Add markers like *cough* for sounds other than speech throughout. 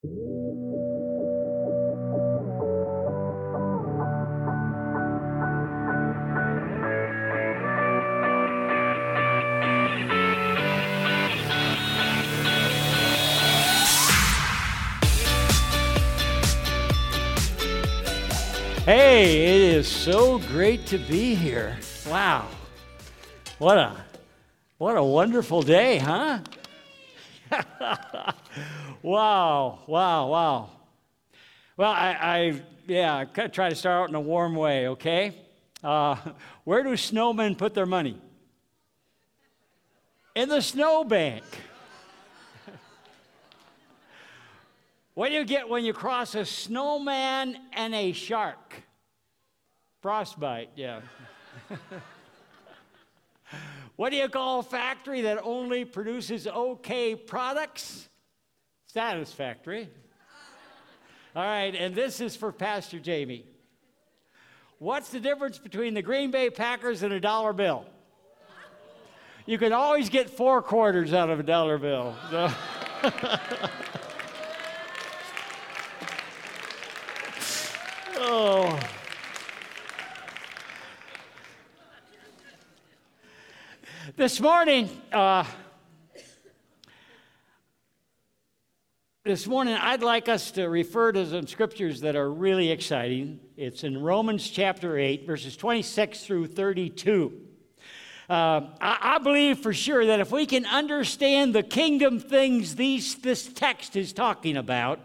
Hey, it is so great to be here. Wow. What a what a wonderful day, huh? *laughs* wow, wow, wow. Well, I, I yeah, I try to start out in a warm way, okay? Uh, where do snowmen put their money? In the snowbank. What do you get when you cross a snowman and a shark? Frostbite, yeah. *laughs* what do you call a factory that only produces okay products? Satisfactory. All right, and this is for Pastor Jamie. What's the difference between the Green Bay Packers and a dollar bill? You can always get four quarters out of a dollar bill. So. *laughs* Oh. This morning, uh, this morning, I'd like us to refer to some scriptures that are really exciting. It's in Romans chapter 8, verses 26 through 32. Uh, I, I, believe for sure that if we can understand the kingdom things these, this text is talking about,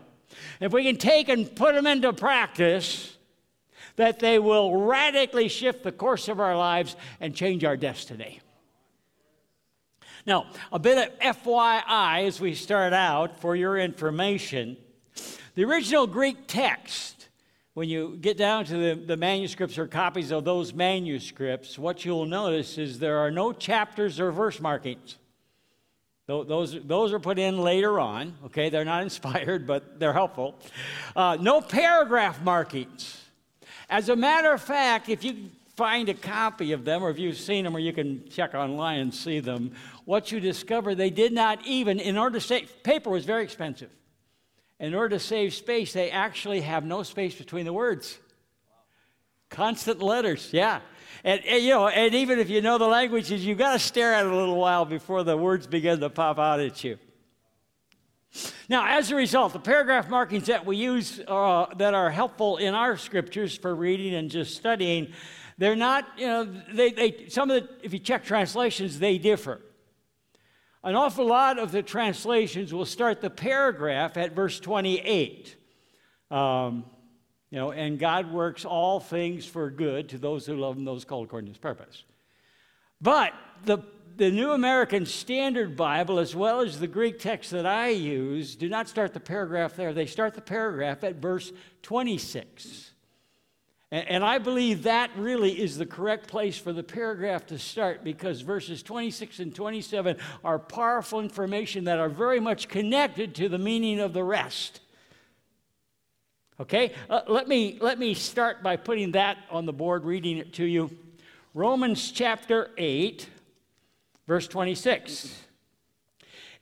if we can take and put them into practice, that they will radically shift the course of our lives and change our destiny. Now, a bit of FYI as we start out for your information. The original Greek text, when you get down to the, the manuscripts or copies of those manuscripts, what you'll notice is there are no chapters or verse markings. Those, those are put in later on, okay? They're not *laughs* inspired, but they're helpful. Uh, no paragraph markings. As a matter of fact, if you find a copy of them, or if you've seen them, or you can check online and see them, what you discover, they did not even, in order to save, paper was very expensive. In order to save space, they actually have no space between the words. Constant letters, yeah. And, and, you know, and even if you know the languages, you've got to stare at it a little while before the words begin to pop out at you. Now, as a result, the paragraph markings that we use uh, that are helpful in our scriptures for reading and just studying, they're not, you know, they, they, some of the, if you check translations, they differ. An awful lot of the translations will start the paragraph at verse 28. Um, you know, and God works all things for good to those who love him, those called according to his purpose. But the, the New American Standard Bible, as well as the Greek text that I use, do not start the paragraph there. They start the paragraph at verse 26. And, I believe that really is the correct place for the paragraph to start because verses 26 and 27 are powerful information that are very much connected to the meaning of the rest. Okay, uh, let, me, let me start by putting that on the board, reading it to you. Romans chapter 8, verse 26.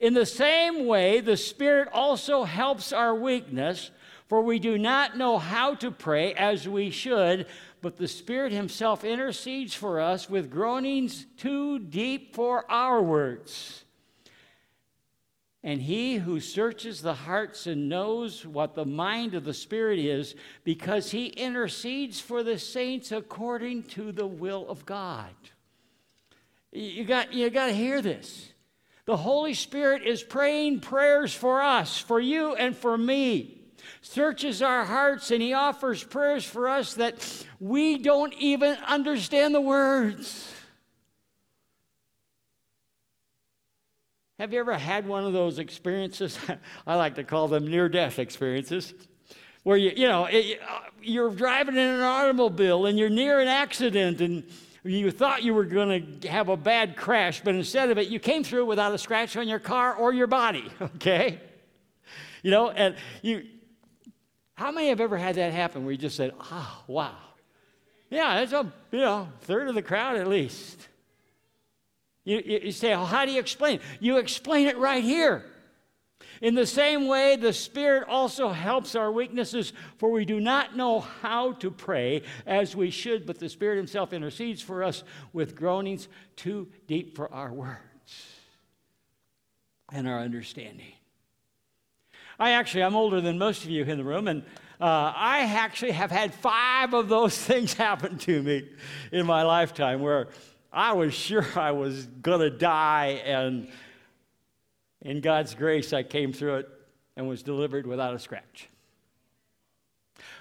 In the same way, the Spirit also helps our weakness, for we do not know how to pray as we should, but the Spirit Himself intercedes for us with groanings too deep for our words. And he who searches the hearts and knows what the mind of the Spirit is, because he intercedes for the saints according to the will of God. You got, you got to hear this. The Holy Spirit is praying prayers for us, for you and for me. Searches our hearts and he offers prayers for us that we don't even understand the words. Have you ever had one of those experiences? *laughs* I like to call them near death experiences. Where you, you know, it, uh, you're driving in an automobile and you're near an accident and you thought you were going to have a bad crash, but instead of it, you came through without a scratch on your car or your body, *laughs* okay? You know, and you, how many have ever had that happen where you just said, oh, wow. Yeah, it's a, you know, third of the crowd at least. You, you say, well, how do you explain? You explain it right here. In the same way, the Spirit also helps our weaknesses, for we do not know how to pray as we should, but the Spirit Himself intercedes for us with groanings too deep for our words and our understanding. I actually, I'm older than most of you in the room, and uh, I actually have had five of those *laughs* things happen to me in my lifetime where I was sure I was going to die, and in God's grace, I came through it and was delivered without a scratch.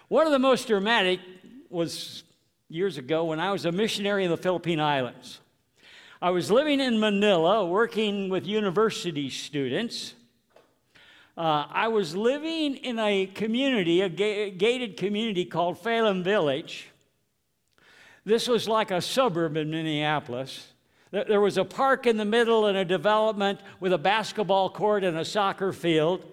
One of the most dramatic was years ago when I was a missionary in the Philippine Islands. I was living in Manila working with university students uh, I was living in a community, a ga- gated community called Philam Village. This was like a suburb in Minneapolis. There was a park in the middle and a development with a basketball court and a soccer field.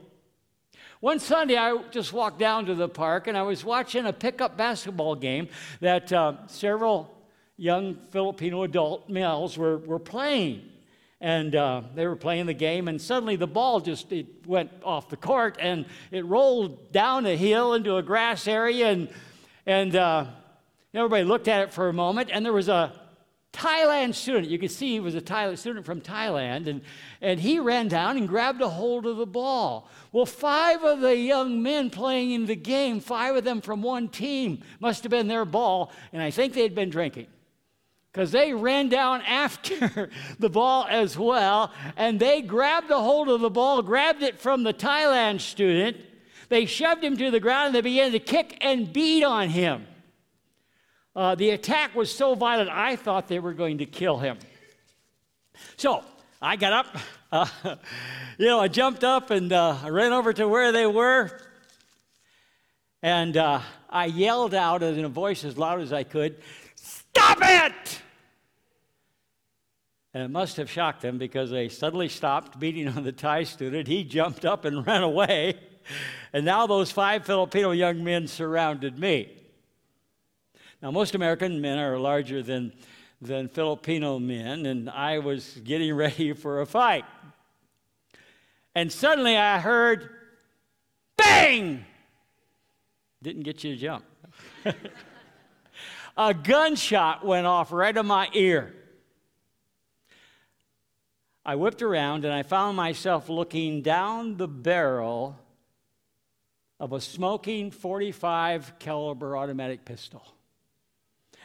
One Sunday, I just walked down to the park and I was watching a pickup basketball game that uh, several young Filipino adult males were, were playing and uh, they were playing the game and suddenly the ball just it went off the court and it rolled down a hill into a grass area and and uh, everybody looked at it for a moment and there was a thailand student. You could see he was a Thailand student from thailand and, and he ran down and grabbed a hold of the ball. Well five of the young men playing in the game five of them from one team must have been their ball and i think they'd been drinking because they ran down after *laughs* the ball as well, and they grabbed a hold of the ball, grabbed it from the Thailand student. They shoved him to the ground and they began to kick and beat on him. Uh, the attack was so violent, I thought they were going to kill him. So I got up, *laughs* uh, *laughs* you know, I jumped up and uh, I ran over to where they were. And uh, I yelled out in a voice as loud as I could, Stop it! And it must have shocked them because they suddenly stopped beating on the Thai student. He jumped up and *laughs* ran away. And now those five Filipino young men surrounded me. Now, most American men are larger than, than Filipino men, and I was getting *laughs* ready for a fight. And suddenly I heard bang! Didn't get you to jump. *laughs* a gunshot went off right in my ear. I whipped around and I found myself looking down the barrel of a smoking 45 caliber automatic pistol.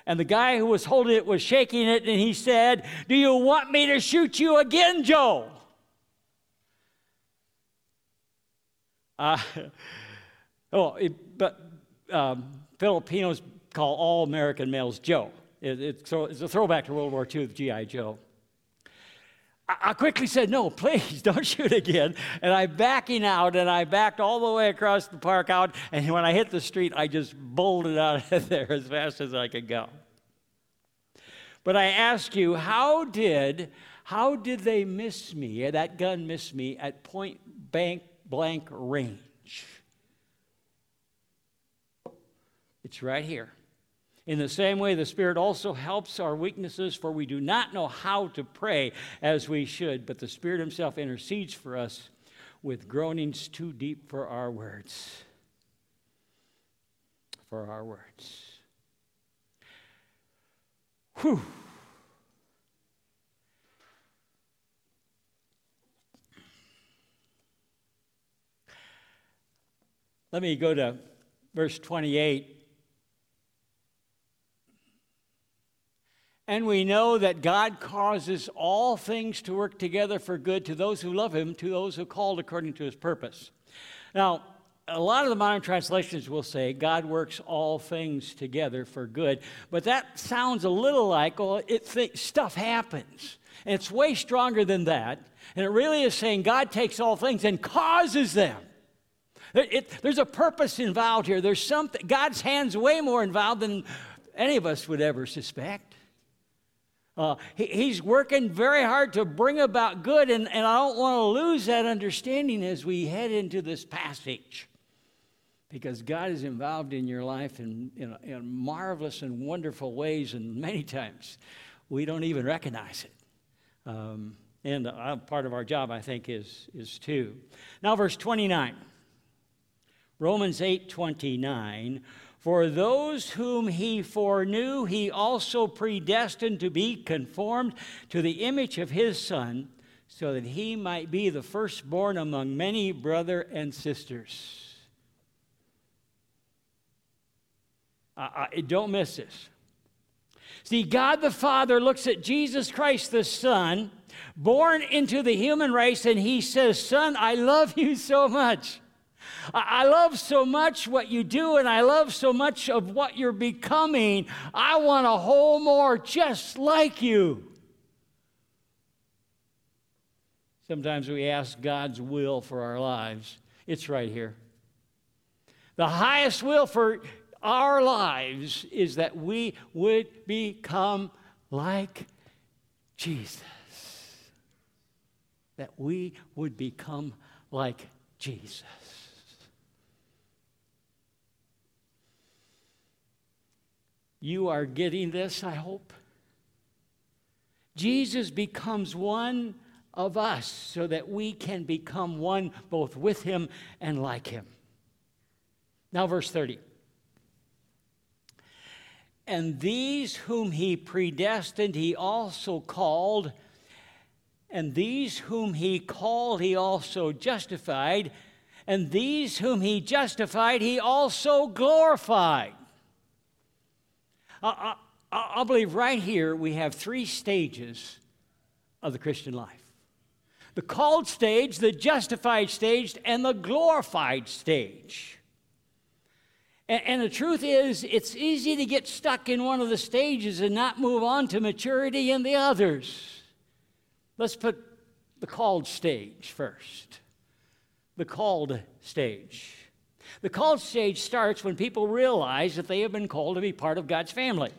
And the guy who was holding it was shaking it and he said, "Do you want me to shoot you again, Joe?" Uh, *laughs* oh, it, but um, Filipinos call all American males Joe. It, it, so it's a throwback to World War II the G.I. Joe. I quickly said, No, please *laughs* don't shoot again. And I'm backing out, and I backed all the way across the park out. And when I hit the street, I just bolted out *laughs* of there as fast as I could go. But I ask you, how did, how did they miss me, eh, that gun miss me at point blank, blank range? It's right here. In the same way, the Spirit also helps our weaknesses, for we do not know how to pray as we should, but the Spirit Himself intercedes for us with groanings too deep for our words. For our words. Whew. Let me go to verse 28 And we know that God causes all things to work together for good to those who love Him, to those who called according to His purpose. Now, a lot of the modern translations will say God works all things together for good, but that sounds a little like, well, it th- stuff happens. And it's way stronger than that. And it really is saying God takes all things and causes them. It, it, there's a purpose involved here. There's something, God's hand's way more involved than any of us would ever suspect. Uh, he, he's working very hard to bring about good, and, and I don't want to lose that understanding as we head into this passage. Because God is involved in your life in, in, in marvelous and wonderful ways, and many *laughs* times we don't even recognize it. Um, And uh, part of our job, I think, is, is too. Now, verse 29. Romans 8 29. For those whom he foreknew, he also predestined to be conformed to the image of his Son, so that he might be the firstborn among many brother and sisters. Don't miss this. See, God the Father looks at Jesus Christ the Son, born into the human race, and he says, Son, I love you so much. I love so much what you do, and I love so much of what you're becoming. I want a whole more just like you. Sometimes we ask God's will for our lives. It's right here. The highest will for our lives is that we would become like Jesus. That we would become like Jesus. You are getting this, I hope. Jesus becomes one of us so that we can become one both with him and like him. Now, verse 30. And these whom he predestined, he also called. And these whom he called, he also justified. And these whom he justified, he also glorified. I, I, I believe right here we have three stages of the Christian life the called stage, the justified stage, and the glorified stage. And, and, the truth is, it's easy to get stuck in one of the stages and not move on to maturity in the others. Let's put the called stage first. The called stage. The called stage starts when people realize that they have been called to be part of God's family.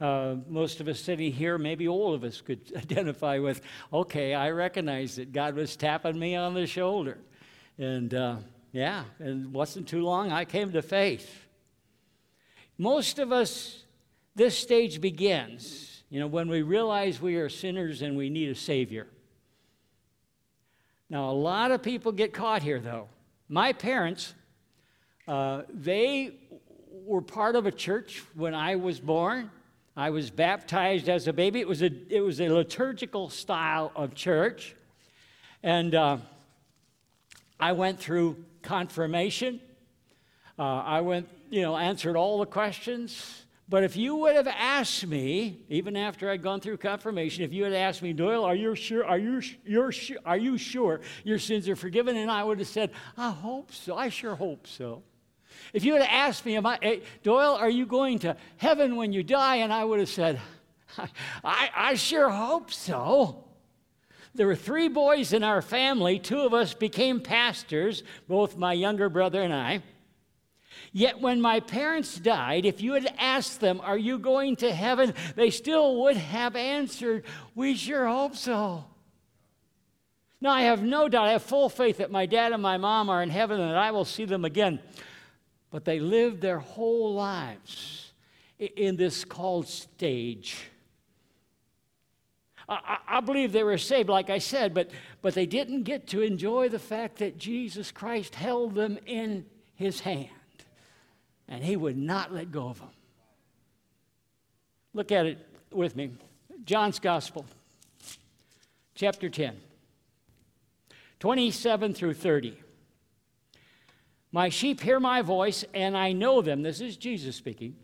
Uh, most of us sitting here, maybe all of us could *laughs* identify with, okay, I recognize that God was tapping me on the shoulder. And uh, yeah, and it wasn't too long, I came to faith. Most of us, this stage begins, you know, when we realize we are sinners and we need a Savior. Now, a lot of people get caught here, though. My parents, uh, they were part of a church when I was born. I was baptized as a baby. It was a, it was a liturgical style of church. And uh, I went through confirmation. Uh, I went, you know, answered all the questions. But if you would have asked me, even after I'd gone through confirmation, if you had asked me, Doyal, are you sure? Are you you're, are you sure your sins are forgiven? And I would have said, I hope so. I sure hope so. If you had asked me, I, hey, Doyal, are you going to heaven when you die? And I would have said, I, I sure hope so. There were three boys in our family. Two of us became pastors, both my younger brother and I. Yet when my parents died, if you had asked them, Are you going to heaven? they still would have answered, We sure hope so. Now, I have no doubt, I have full faith that my dad and my mom are in heaven and that I will see them again. But they lived their whole lives in this called stage. I, believe they were saved, like I said, but, but they didn't get to enjoy the fact that Jesus Christ held them in his hand and he would not let go of them. Look at it with me. John's Gospel, chapter 10, 27 through 30. My sheep hear my voice, and I know them. This is Jesus speaking.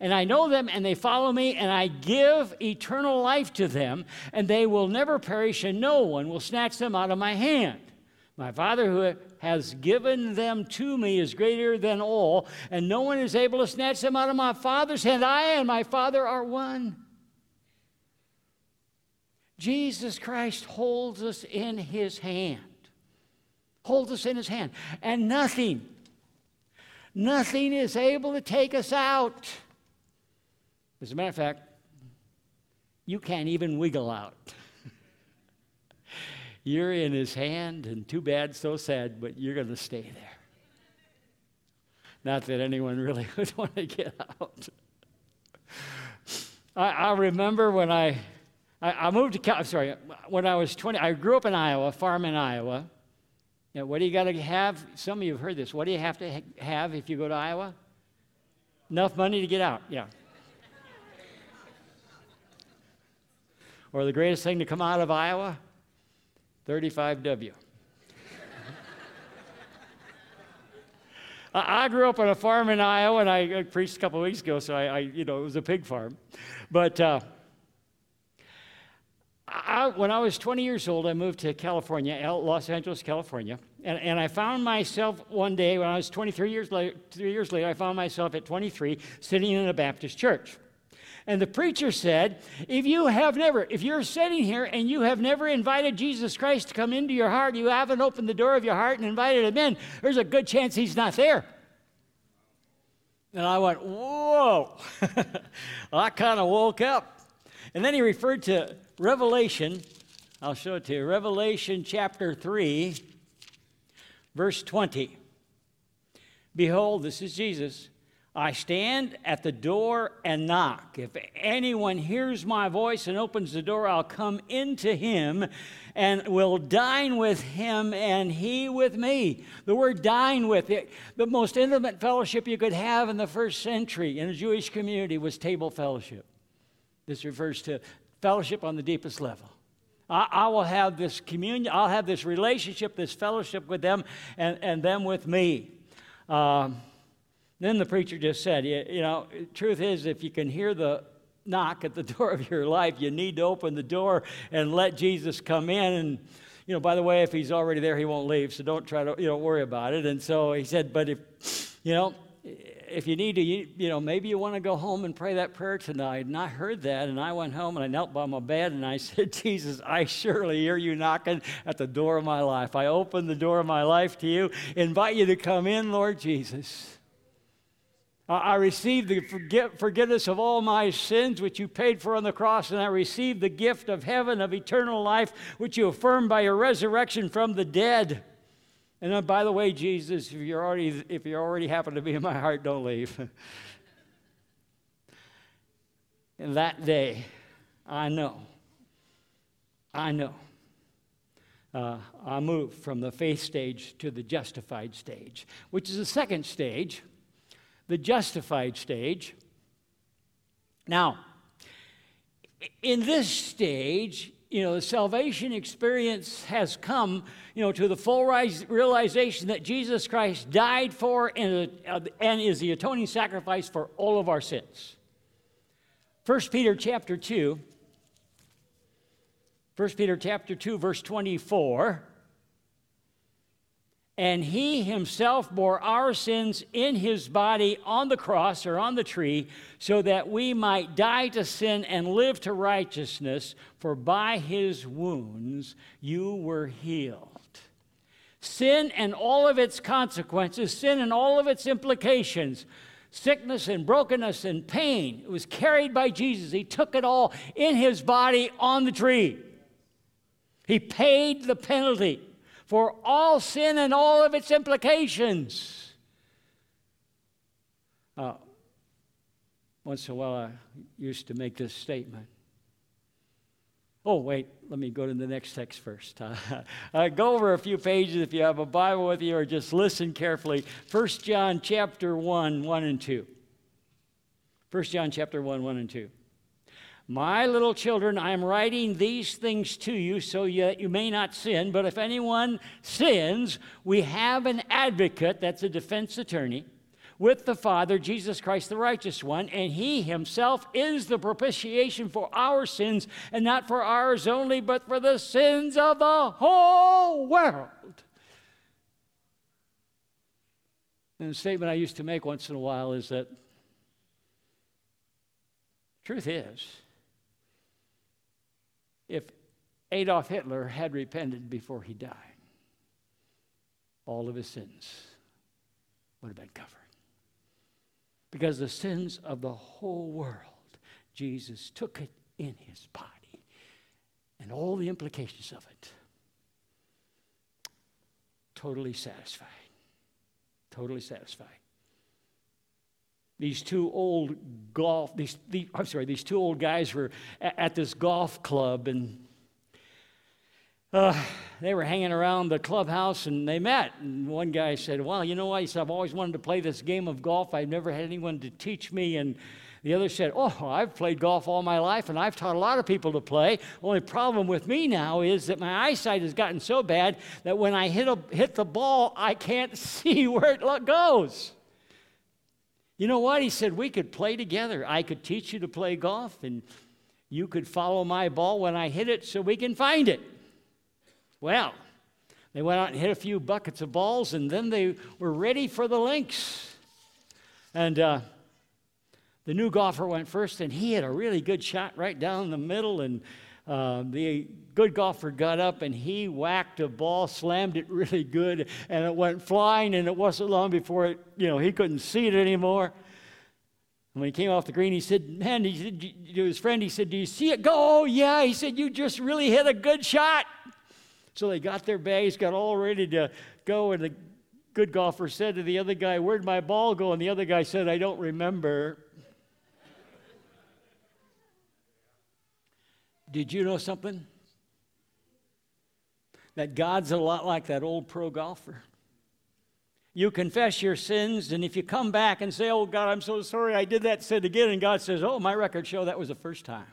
And I know them, and they follow me, and I give eternal life to them, and they will never perish, and no one will snatch them out of my hand. My Father who has given them to me is greater than all, and no one is able to snatch them out of my Father's hand. I and my Father are one. Jesus Christ holds us in his hand. Holds us in his hand. And nothing, nothing is able to take us out. As a matter of fact, you can't even wiggle out. You're in his hand, and too bad, so sad, but you're going to stay there. Not that anyone really *laughs* would want to get out. I, I remember when I, I, I moved to, Cal- sorry, when I was 20, I grew up in Iowa, farm in Iowa. Now, what do you got to have? Some of you have heard this. What do you have to ha- have if you go to Iowa? Enough money to get out, yeah. or the greatest thing to come out of Iowa? 35W. *laughs* I, grew up on a farm in Iowa, and I, preached a couple weeks ago, so I, I, you know, it was a pig farm. But uh, I, when I was 20 years old, I moved to California, Los Angeles, California. And, and I found myself one day, when I was 23 years later, three years later, I found myself at 23 sitting in a Baptist church. And the preacher said, if you have never, if you're sitting here and you have never invited Jesus Christ to come into your heart, you haven't opened the door of your heart and invited him in, there's a good chance he's not there. And I went, whoa. *laughs* I kind of woke up. And then he referred to Revelation. I'll show it to you. Revelation chapter 3, verse 20. Behold, this is Jesus. I stand at the door and knock. If anyone hears my voice and opens the door, I'll come into him and will dine with him and he with me. The word dine with, it, the most intimate fellowship you could have in the first century in a Jewish community was table fellowship. This refers to fellowship on the deepest level. I, I will have this communion, I'll have this relationship, this fellowship with them and, and them with me. Um, then the preacher just said, you, you know, truth is, if you can hear the knock at the *laughs* door of your life, you need to open the door and let Jesus come in. And, you know, by the way, if he's already there, he won't leave, so don't try to, you know, worry about it. And so he said, but if, you know, if you need to, you, you, know, maybe you want to go home and pray that prayer tonight. And I heard that, and I went home and I knelt by my bed and I *laughs* said, Jesus, I surely hear you knocking at the door of my life. I open the door of my life to you, invite you to come in, Lord Jesus. I received the forgiveness of all my sins, which you paid for on the cross, and I received the gift of heaven, of eternal life, which you affirmed by your resurrection from the dead. And then, by the way, Jesus, if you're already, if you already happen to be in my heart, don't leave. *laughs* and that day, I know, I know, uh, I moved from the faith stage to the justified stage, which is the second stage the justified stage. Now, in this stage, you know, the salvation experience has come, you know, to the full realization that Jesus Christ died for and, uh, and is the atoning sacrifice for all of our sins. 1 Peter chapter 2, 1 Peter chapter 2, verse 24 and he himself bore our sins in his body on the cross or on the tree, so that we might die to sin and live to righteousness, for by his wounds you were healed. Sin and all of its consequences, sin and all of its implications, sickness and brokenness and pain, it was carried by Jesus. He took it all in his body on the tree. He paid the penalty for all sin and all of its implications. Uh, once in a while, I used to make this statement. Oh, wait, let me go to the next text first. *laughs* Uh, go over a few pages if you have a Bible with you or just listen carefully. 1 John chapter 1, 1 and 2. 1 John chapter 1, 1 and 2. My little children, I am writing these things to you so that you may not sin. But if anyone sins, we have an advocate, that's a defense attorney, with the Father, Jesus Christ the righteous one, and he himself is the propitiation for our sins, and not for ours only, but for the sins of the whole world. And the statement I used to make once in a while is that truth is, if Adolf Hitler had repented before he died, all of his sins would have been covered. Because the sins of the whole world, Jesus took it in his body and all the implications of it. Totally satisfied. Totally satisfied. These two old golf, these, these, I'm sorry, these two old guys were at, at this golf club and uh, they were hanging around the clubhouse and they met. And one guy said, Well, you know what? He said, I've always wanted to play this game of golf. I've never had anyone to teach me. And the other said, Oh, I've played golf all my life and I've taught a lot of people to play. Only problem with me now is that my eyesight has gotten so bad that when I hit, a, hit the ball, I can't *laughs* see where it goes. You know what? He said, We could play together. I could teach you to play golf and you could follow my ball when I hit it so we can find it. Well, they went out and hit a few buckets of balls and then they were ready for the links. And uh, the new golfer went first, and he had a really good shot right down the middle. And uh, the good golfer got up and he whacked a ball, slammed it really good, and it went flying. And it wasn't long before it, you know, he couldn't see it anymore. And when he came off the green, he said, Man, he said to his friend, he said, Do you see it go? Oh, yeah. He said, You just really hit a good shot. So they got their bags, got all ready to go, and the good golfer said to the other guy, Where'd my ball go? And the other guy said, I don't remember. Did you know something? That God's a lot like that old pro golfer. You confess your sins, and if you come back and say, Oh, God, I'm so sorry I did that sin again, and God says, Oh, my records show that was the first time.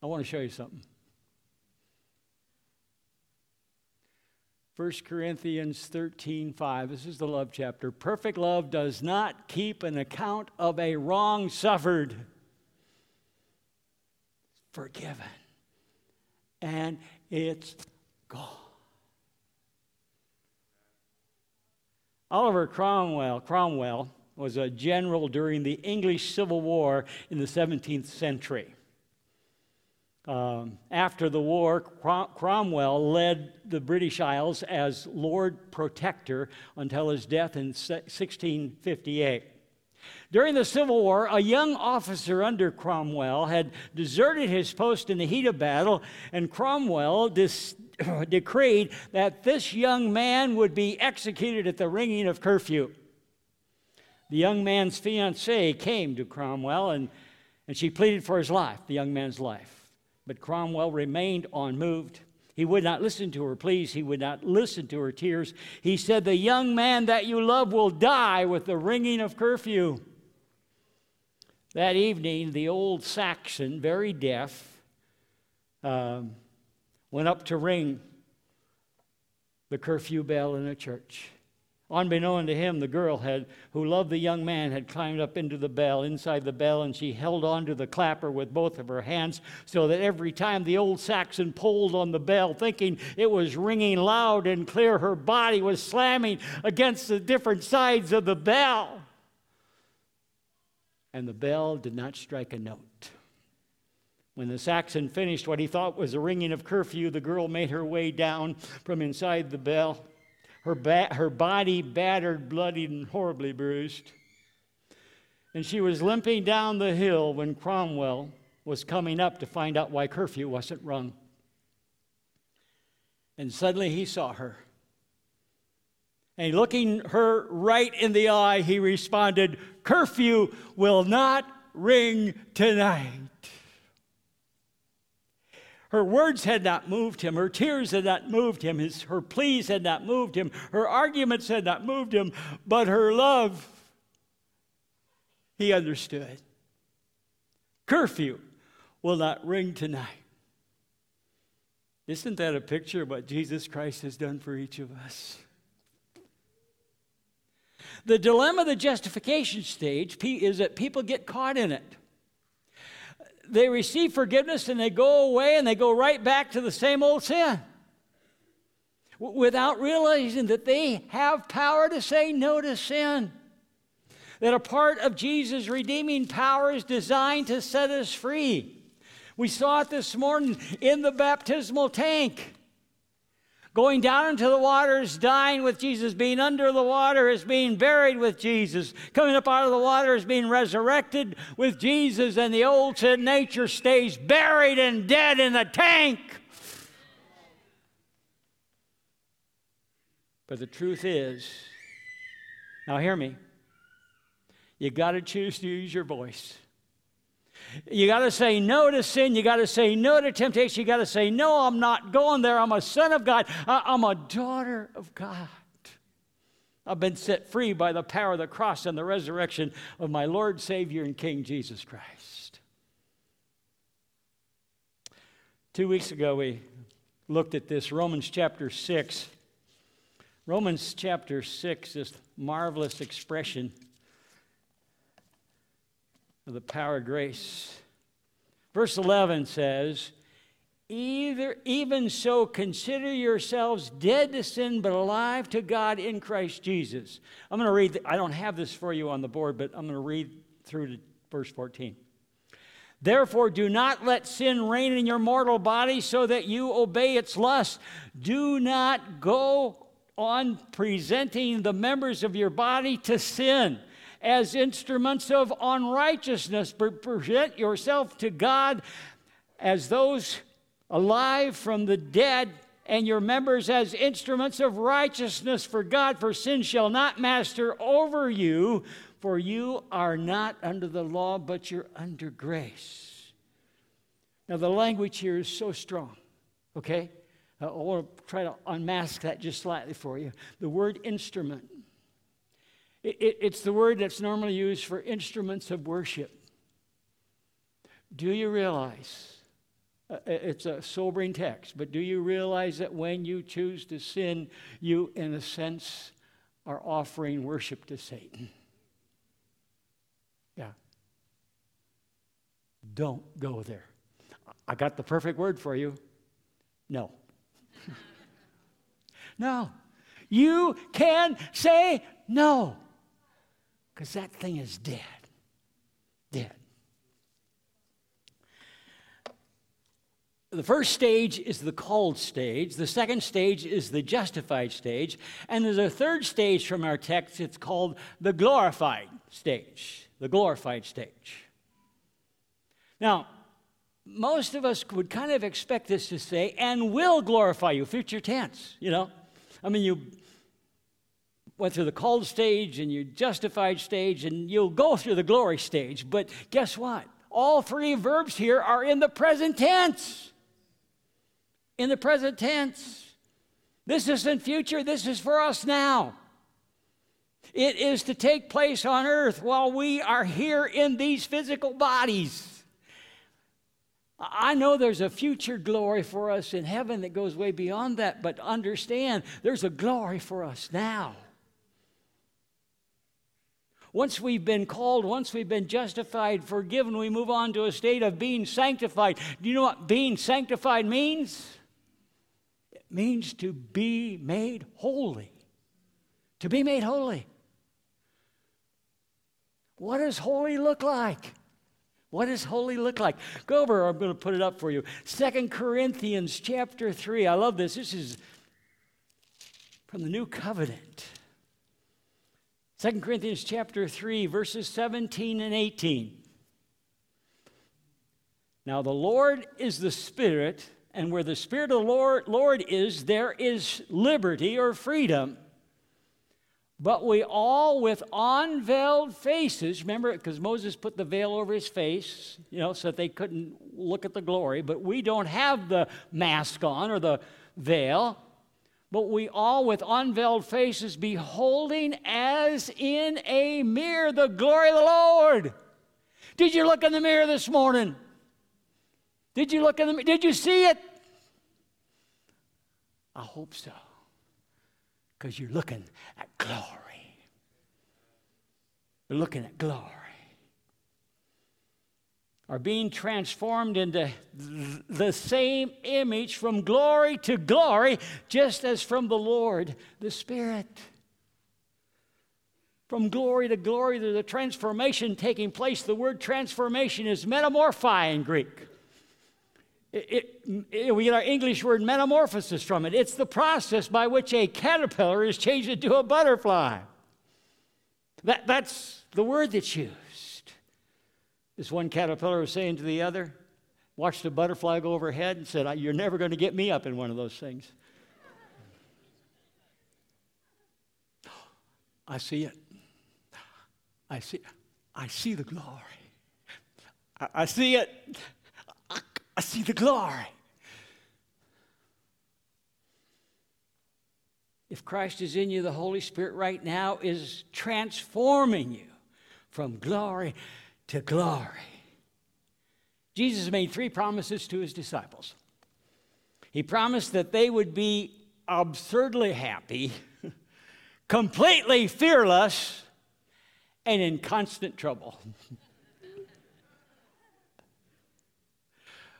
I want to show you something. 1 Corinthians 13, 5. This is the love chapter. Perfect love does not keep an account of a wrong suffered forgiven. And it's gone. Oliver Cromwell, Cromwell was a general during the English Civil War in the 17th century. Um, after the war, Cromwell led the British Isles as Lord Protector until his death in 1658. During the Civil War, a young officer under Cromwell had deserted his post in the heat of battle, and Cromwell dis- *clears throat* decreed that this young man would be executed at the ringing of curfew. The young man's fiancee came to Cromwell, and, and she pleaded for his life, the young man's life. But Cromwell remained unmoved. He would not listen to her pleas. He would not listen to her tears. He said, The young man that you love will die with the ringing of curfew. That evening, the old sexton, very deaf, um, went up to ring the curfew bell in a church. Unbeknown to him, the girl had, who loved the young man had climbed up into the bell, inside the bell, and she held on to the clapper with both of her hands so that every time the old sexton pulled on the bell, thinking it was ringing loud and clear, her body was slamming against the different sides of the bell. And the bell did not strike a note. When the sexton finished what he thought was a ringing of curfew, the girl made her way down from inside the bell her, ba- her body battered, bloodied, and horribly bruised. And she was limping down the hill when Cromwell was coming up to find out why curfew wasn't rung. And suddenly he saw her. And looking her right in the eye, he responded, Curfew will not ring tonight. Her words had not moved him. Her tears had not moved him. His, her pleas had not moved him. Her arguments had not moved him. But her love, he understood. Curfew will not ring tonight. Isn't that a picture of what Jesus Christ has done for each of us? The dilemma of the justification stage is that people get caught in it they receive forgiveness and they go away and they go right back to the same old sin without realizing that they have power to say no to sin. That a part of Jesus' redeeming power is designed to set us free. We saw it this morning in the baptismal tank. Going down into the water is dying with Jesus. Being under the water is being buried with Jesus. Coming up out of the water is being resurrected with Jesus. And the old sin nature stays buried and dead in the tank. But the truth is, now hear me. you got to choose to use your voice. You got to say no to sin. You got to say no to temptation. You got to say, no, I'm not going there. I'm a son of God. I'm a daughter of God. I've been set free by the power of the cross and the resurrection of my Lord, Savior, and King Jesus Christ. Two weeks ago, we looked at this Romans chapter 6. Romans chapter 6, this marvelous expression of the power of grace. Verse 11 says, Either, even so, consider yourselves dead to sin, but alive to God in Christ Jesus. I'm going to read, the, I don't have this for you on the board, but I'm going to read through to verse 14. Therefore, do not let sin reign in your mortal body so that you obey its lust. Do not go on presenting the members of your body to sin as instruments of unrighteousness, present yourself to God as those alive from the dead, and your members as instruments of righteousness for God, for sin shall not master over you, for you are not under the law, but you're under grace. Now, the language here is so strong, okay? Uh, I want to try to unmask that just slightly for you. The word instrument, it, it, it's the word that's normally used for instruments of worship. Do you realize uh, it's a sobering text, but do you realize that when you choose to sin, you, in a sense, are offering worship to Satan? Yeah. Don't go there. I got the perfect word for you. No. *laughs* no. You can say no, because that thing is dead. Dead. The first stage is the called stage. The second stage is the justified stage. And there's a third stage from our text. It's called the glorified stage. The glorified stage. Now, most of us would kind of expect this to say, and will glorify you, future tense, you know? I mean, you went through the called stage and you justified stage, and you'll go through the glory stage. But guess what? All three verbs here are in the present tense in the present tense. This isn't future, this is for us now. It is to take place on earth while we are here in these physical bodies. I know there's a future glory for us in heaven that goes way beyond that, but understand there's a glory for us now. Once we've been called, once we've been justified, forgiven, we move on to a state of being sanctified. Do you know what being sanctified means? It means to be made holy. To be made holy. What does holy look like? What does holy look like? Go over, I'm going to put it up for you. Second Corinthians chapter 3. I love this. This is from the New Covenant. Second Corinthians chapter 3, verses 17 and 18. Now, the Lord is the Spirit and where the Spirit of the Lord, Lord is, there is liberty or freedom. But we all, with unveiled faces, remember, because Moses put the veil over his face, you know, so that they couldn't look at the glory, but we don't have the mask on or the veil. But we all, with unveiled faces, beholding as in a mirror the glory of the Lord. Did you look in the mirror this morning? Did you look in the Did you see it? I hope so. Because you're looking at glory. You're looking at glory. Are being transformed into the same image from glory to glory, just as from the Lord, the Spirit. From glory to glory, there's a transformation taking place. The word transformation is metamorphai in Greek. It, it, we get our English word metamorphosis from it. It's the process by which a caterpillar is changed into a butterfly. That, that's the word that's used. This one caterpillar was saying to the other, watched a butterfly go overhead and said, You're never going to get me up in one of those things. *gasps* I see it. I see. I see the glory. I, I see it. I, I see the glory. If Christ is in you, the Holy Spirit right now is transforming you from glory to glory. Jesus made three promises to his disciples. He promised that they would be absurdly happy, *laughs* completely fearless, and in constant trouble. *laughs*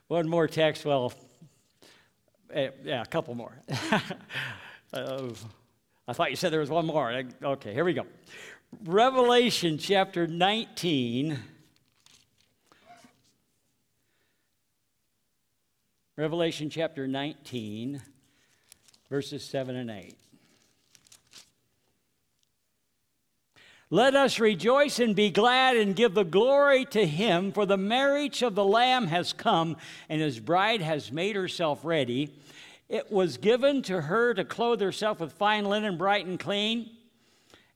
One more text, well, eh, yeah, a couple more. *laughs* uh, I thought you said there was one more. Okay, here we go. Revelation chapter 19. Revelation chapter 19, verses 7 and 8. Let us rejoice and be glad and give the glory to him, for the marriage of the Lamb has come, and his bride has made herself ready. It was given to her to clothe herself with fine linen, bright and clean,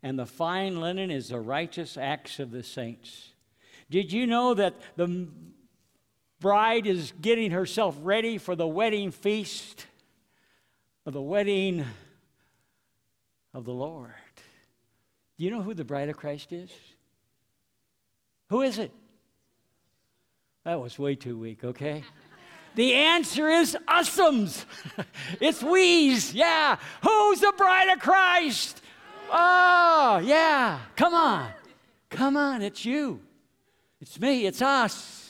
and the fine linen is the righteous acts of the saints. Did you know that the bride is getting herself ready for the wedding feast of the wedding of the Lord? Do you know who the bride of Christ is? Who is it? That was way too weak, okay? The answer is usums. *laughs* it's we's. Yeah. Who's the bride of Christ? Oh, yeah. Come on. Come on. It's you. It's me. It's us.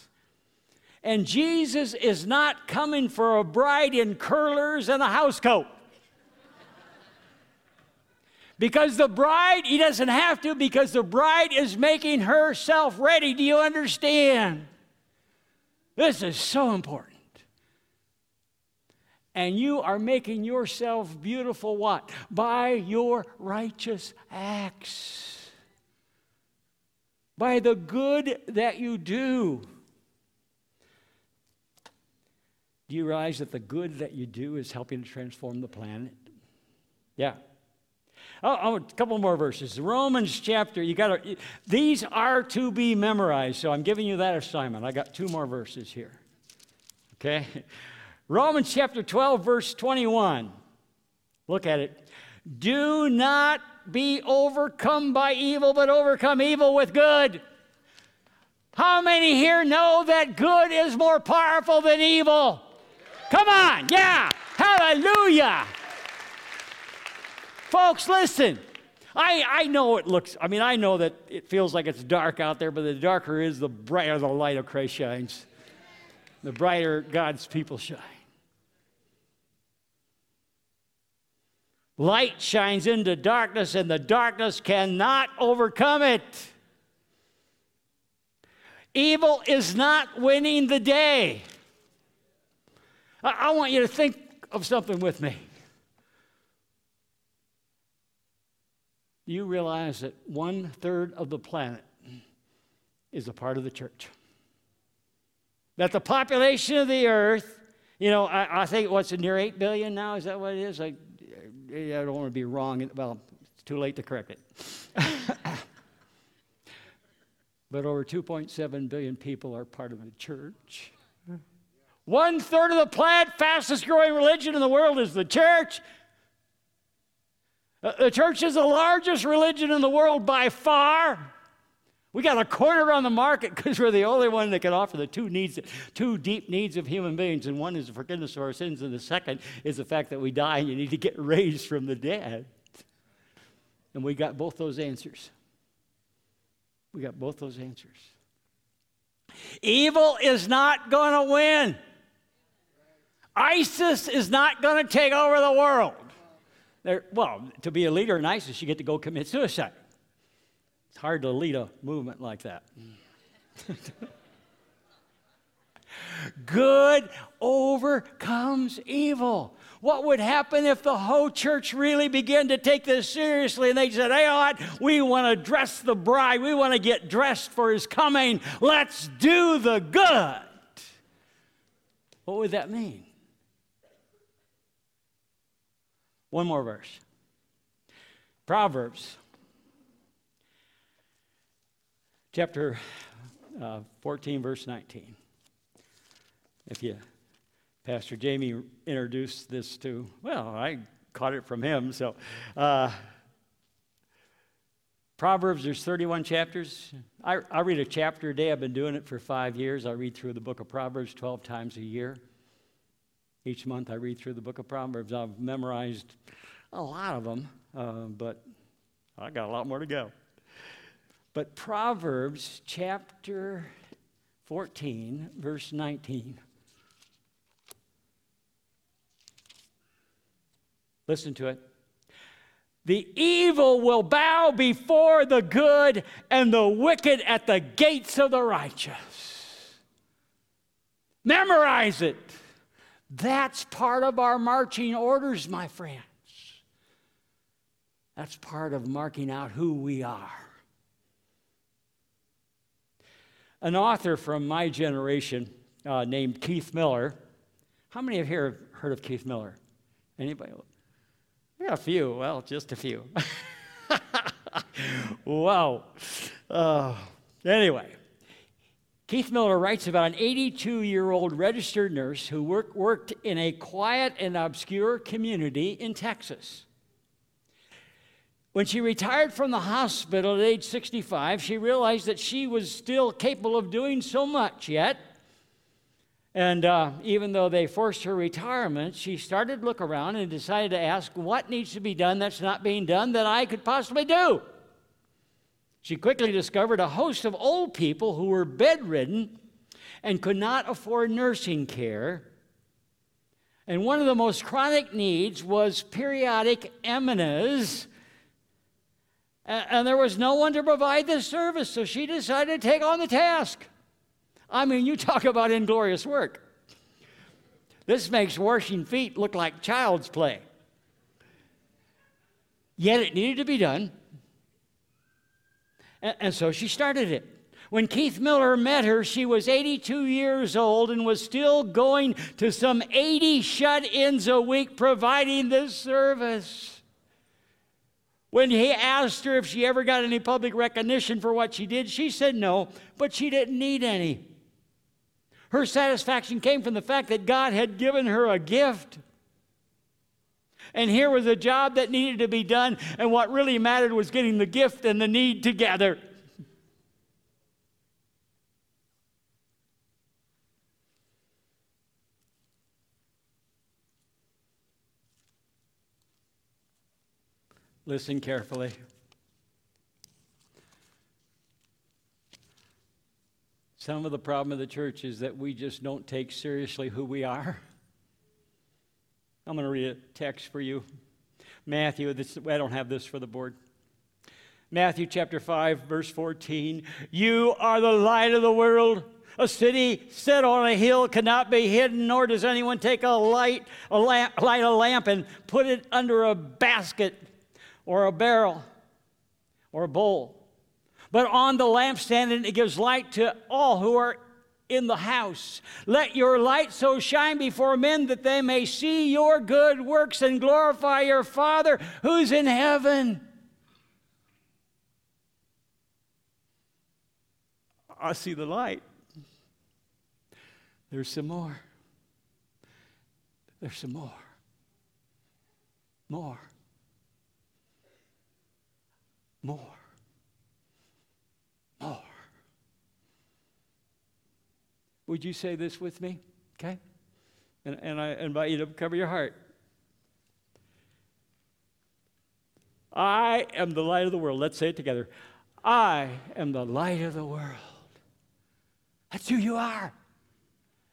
And Jesus is not coming for a bride in curlers and a house coat. Because the bride, he doesn't have to, because the bride is making herself ready. Do you understand? This is so important. And you are making yourself beautiful what? By your righteous acts. By the good that you do. Do you realize that the good that you do is helping to transform the planet? Yeah. Oh, oh, a couple more verses. Romans chapter, you got to, these are to be memorized, so I'm giving you that assignment. I got two more verses here. Okay? Romans chapter 12, verse 21. Look at it. Do not be overcome by evil, but overcome evil with good. How many here know that good is more powerful than evil? Come on, yeah, hallelujah. Folks, listen. I, I know it looks, I mean, I know that it feels like it's dark out there, but the darker is, the brighter the light of Christ shines. The brighter God's people shine. Light shines into darkness, and the darkness cannot overcome it. Evil is not winning the day. I, I want you to think of something with me. you realize that one third of the planet is a part of the church? That the population of the earth, you know, I, I think what's near 8 billion now? Is that what it is? I don't want to be wrong. Well, it's too late to correct it. *laughs* but over 2.7 billion people are part of the church. One third of the planet, fastest growing religion in the world is the church. Uh, the church is the largest religion in the world by far. We got a corner on the market because we're the only one that can offer the two needs, two deep needs of human beings. And one is the forgiveness of our sins, and the second is the fact that we die and you need to get *laughs* raised from the dead. And we got both those answers. We got both those answers. Evil is not going to win. ISIS is not going to take over the world. They're, well, to be a leader in ISIS, you get to go commit suicide. It's hard to lead a movement like that. *laughs* Good overcomes evil. What would happen if the whole church really began to take this seriously and they said, hey, what? we want to dress the bride, we want to get dressed for his coming, let's do the good? What would that mean? One more verse Proverbs chapter uh, 14, verse 19. If you, Pastor Jamie introduced this to, well, I caught it from him. So, uh, Proverbs, there's 31 chapters. I, I read a chapter a day. I've been doing it for five years. I read through the book of Proverbs 12 times a year. Each month I read through the book of Proverbs. I've memorized a lot of them, uh, but I got a lot more to go. But Proverbs chapter 14, verse 19. Listen to it. The evil will bow before the good, and the wicked at the gates of the righteous. Memorize it. That's part of our marching orders, my friends. That's part of marking out who we are. An author from my generation uh, named Keith Miller. How many of here have heard of Keith Miller? Anybody? Yeah, a few. Well, just a few. *laughs* wow. Uh, anyway, Keith Miller writes about an 82 year old registered nurse who work, worked in a quiet and obscure community in Texas. When she retired from the hospital at age 65, she realized that she was still capable of doing so much yet and uh, even though they forced her retirement, she started to look around and decided to ask, What needs to be done that's not being done that I could possibly do? She quickly discovered a host of old people who were bedridden and could not afford nursing care. And one of the most chronic needs was periodic enemas. And there was no one to provide this service, so she decided to take on the task. I mean, you talk about inglorious work. This makes washing feet look like child's play. Yet it needed to be done. And, so she started it. When Keith Miller met her, she was 82 years old and was still going to some 80 shut ins a week providing this service. When he asked her if she ever got any public recognition for what she did, she said no, but she didn't need any. Her satisfaction came from the fact that God had given her a gift. And here was a job that needed to be done, and what really mattered was getting the gift and the need together. Listen carefully. Some of the problem of the church is that we just don't take seriously who we are. I'm going to read a text for you. Matthew, this, I don't have this for the board. Matthew chapter 5, verse 14. You are the light of the world. A city set on a hill cannot be hidden, nor does anyone take a light, a lamp, light a lamp and put it under a basket or a barrel or a bowl but on the lampstand, and it gives light to all who are in the house. Let your light so shine before men that they may see your good works and glorify your Father who's in heaven. I see the light. There's some more. There's some more. More. More. Would you say this with me? Okay? And, and I invite you to cover your heart. I am the light of the world. Let's say it together. I am the light of the world. That's who you are.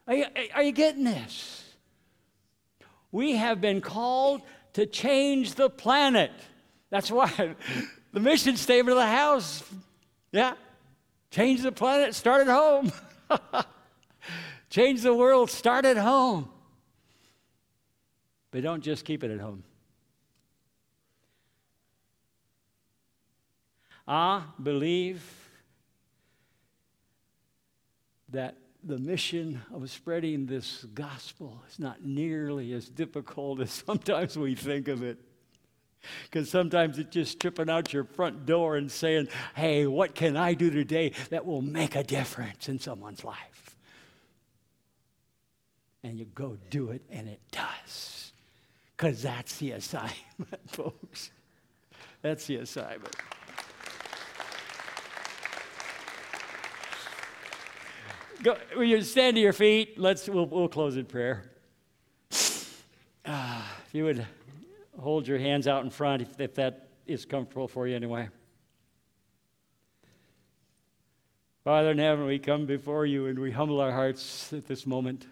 Are you, are you getting this? We have been called to change the planet. That's why *laughs* the mission statement of the house, yeah, Change the planet, start at home. *laughs* Change the world, start at home. But don't just keep it at home. I believe that the mission of spreading this gospel is not nearly as difficult as *laughs* sometimes we think of it. Because sometimes it's just tripping out your front door and saying, Hey, what can I do today that will make a difference in someone's life? And you go do it, and it does. Because that's the assignment, *laughs* folks. That's the assignment. Go, you stand to your feet? Let's, we'll, we'll close in prayer. Uh, if you would hold your hands out in front, if, if that is comfortable for you anyway. Father in heaven, we come before you and we humble our hearts at this moment.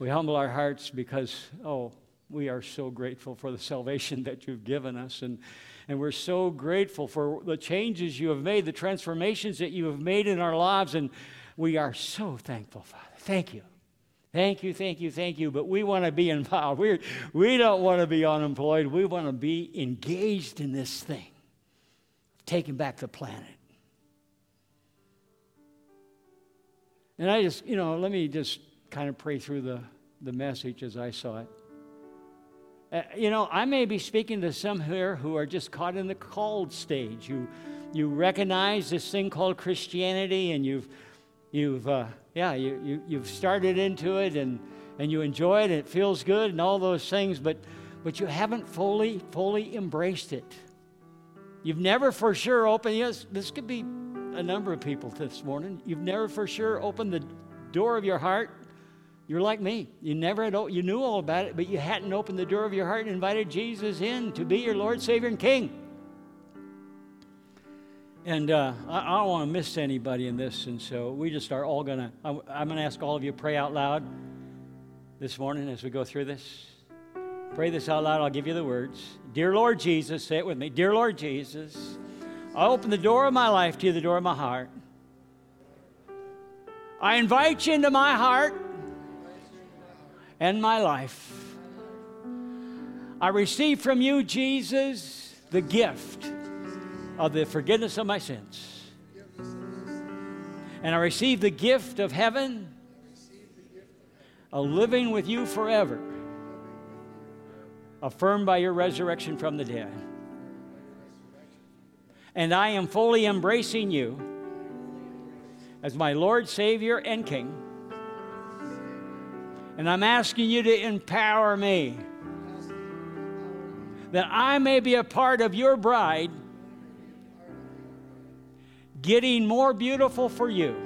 We humble our hearts because, oh, we are so grateful for the salvation that you've given us. And, and we're so grateful for the changes you have made, the transformations that you have made in our lives. And we are so thankful, Father. Thank you. Thank you, thank you, thank you. But we want to be involved. We're, we don't want to be unemployed. We want to be engaged in this thing, taking back the planet. And I just, you know, let me just kind of pray through the, the message as I saw it. Uh, you know, I may be speaking to some here who are just caught in the called stage. You, you recognize this thing called Christianity and you've you've uh, yeah you, you you've started into it and and you enjoy it and it feels good and all those things but but you haven't fully fully embraced it you've never for sure opened yes this could be a number of people this morning you've never for sure opened the door of your heart you're like me you never had you knew all about it but you hadn't opened the door of your heart and invited jesus in to be your lord savior and king and uh, I, I, don't want to miss anybody in this, and so we just are all to, I'm going to ask all of you pray out loud this morning as we go through this. Pray this out loud, I'll give you the words. Dear Lord Jesus, say it with me. Dear Lord Jesus, I open the door of my life to you, the door of my heart. I invite you into my heart and my life. I receive from you, Jesus, the gift of the forgiveness of my sins. And I receive the gift of heaven, a living with you forever, affirmed by your resurrection from the dead. And I am fully embracing you as my Lord, Savior, and King. And I'm asking you to empower me that I may be a part of your bride getting more beautiful for you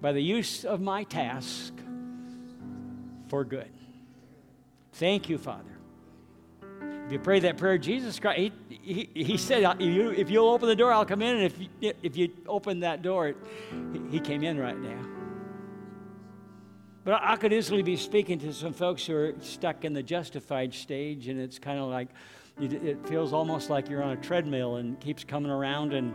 by the use of my task for good. Thank you, Father. If you pray that prayer, Jesus Christ, He, he, he said, if you'll open the door, I'll come in. And if you, if you open that door, He came in right now. But I could easily be speaking to some folks who are stuck in the justified stage, and it's kind of like, it feels almost like you're on a treadmill and keeps coming around and,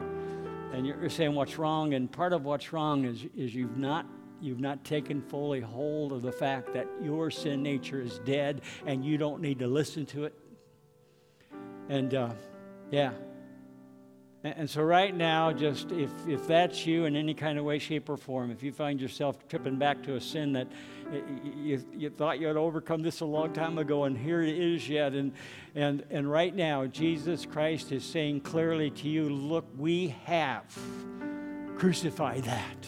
and you're saying what's wrong. And part of what's wrong is, is you've, not, you've not taken fully hold of the fact that your sin nature is dead and you don't need to listen to it. And uh, yeah. And, so, right now, just if, if that's you in any kind of way, shape, or form, if you find yourself tripping back to a sin that you, you thought you had overcome this a long time ago, and here it is yet. And, and, and right now, Jesus Christ is saying clearly to you, Look, we have crucified that.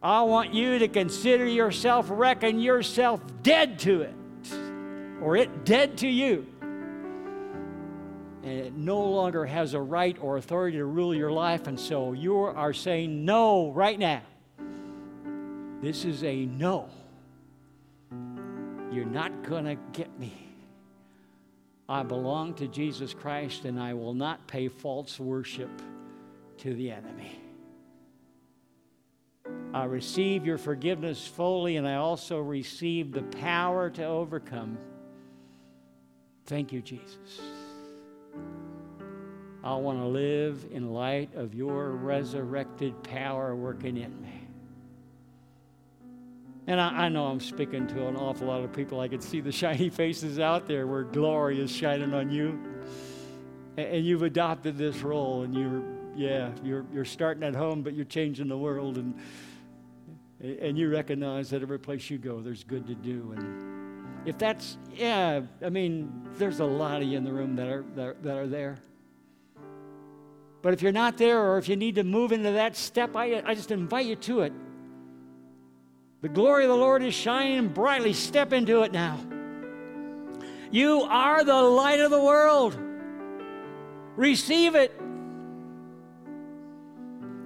I want you to consider yourself, reckon yourself dead to it, or it dead to you. And it no longer has a right or authority to rule your life. And so you are saying no right now. This is a no. You're not going to get me. I belong to Jesus Christ and I will not pay false worship to the enemy. I receive your forgiveness fully and I also receive the power to overcome. Thank you, Jesus. I want to live in light of your resurrected power working in me. And I, I, know I'm speaking to an awful lot of people. I can see the *laughs* shiny faces out there where glory is shining on you. And, and you've adopted this role, and you're, yeah, you're, you're starting at home, but you're changing the world. And, and you recognize that every place you go, there's good to do. And If that's, yeah, I mean, there's a lot of you in the room that are, that are, that are there. But if you're not there or if you need to move into that step, I, I just invite you to it. The glory of the Lord is shining brightly. Step into it now. You are the light of the world. Receive it.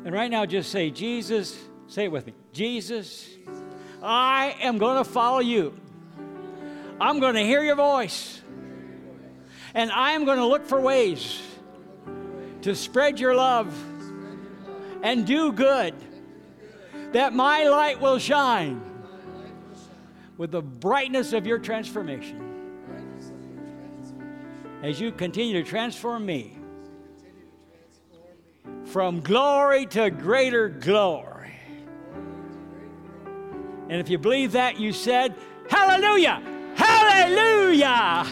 And right now, just say, Jesus, say it with me Jesus, I am going to follow you. I'm going to hear your voice. And I am going to look for ways to spread your love and do good, that my light will shine with the brightness of your transformation. As you continue to transform me from glory to greater glory. And if you believe that, you said, Hallelujah! Hallelujah!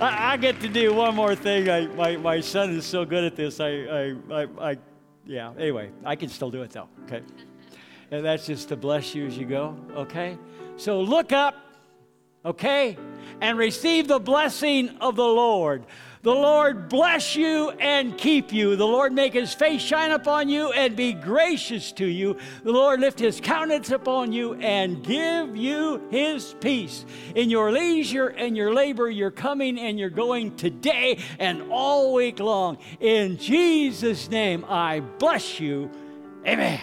I, I, get to do one more thing. I, my, my son is so good at this. I, I, I, I, yeah, anyway, I can still do it though, okay? And that's just to bless you as you go, okay? So look up, okay? And receive the blessing of the Lord. The Lord bless you and keep you. The Lord make his face shine upon you and be gracious to you. The Lord lift his countenance upon you and give you his peace. In your leisure and your labor, you're coming and you're going today and all week long. In Jesus' name, I bless you. Amen.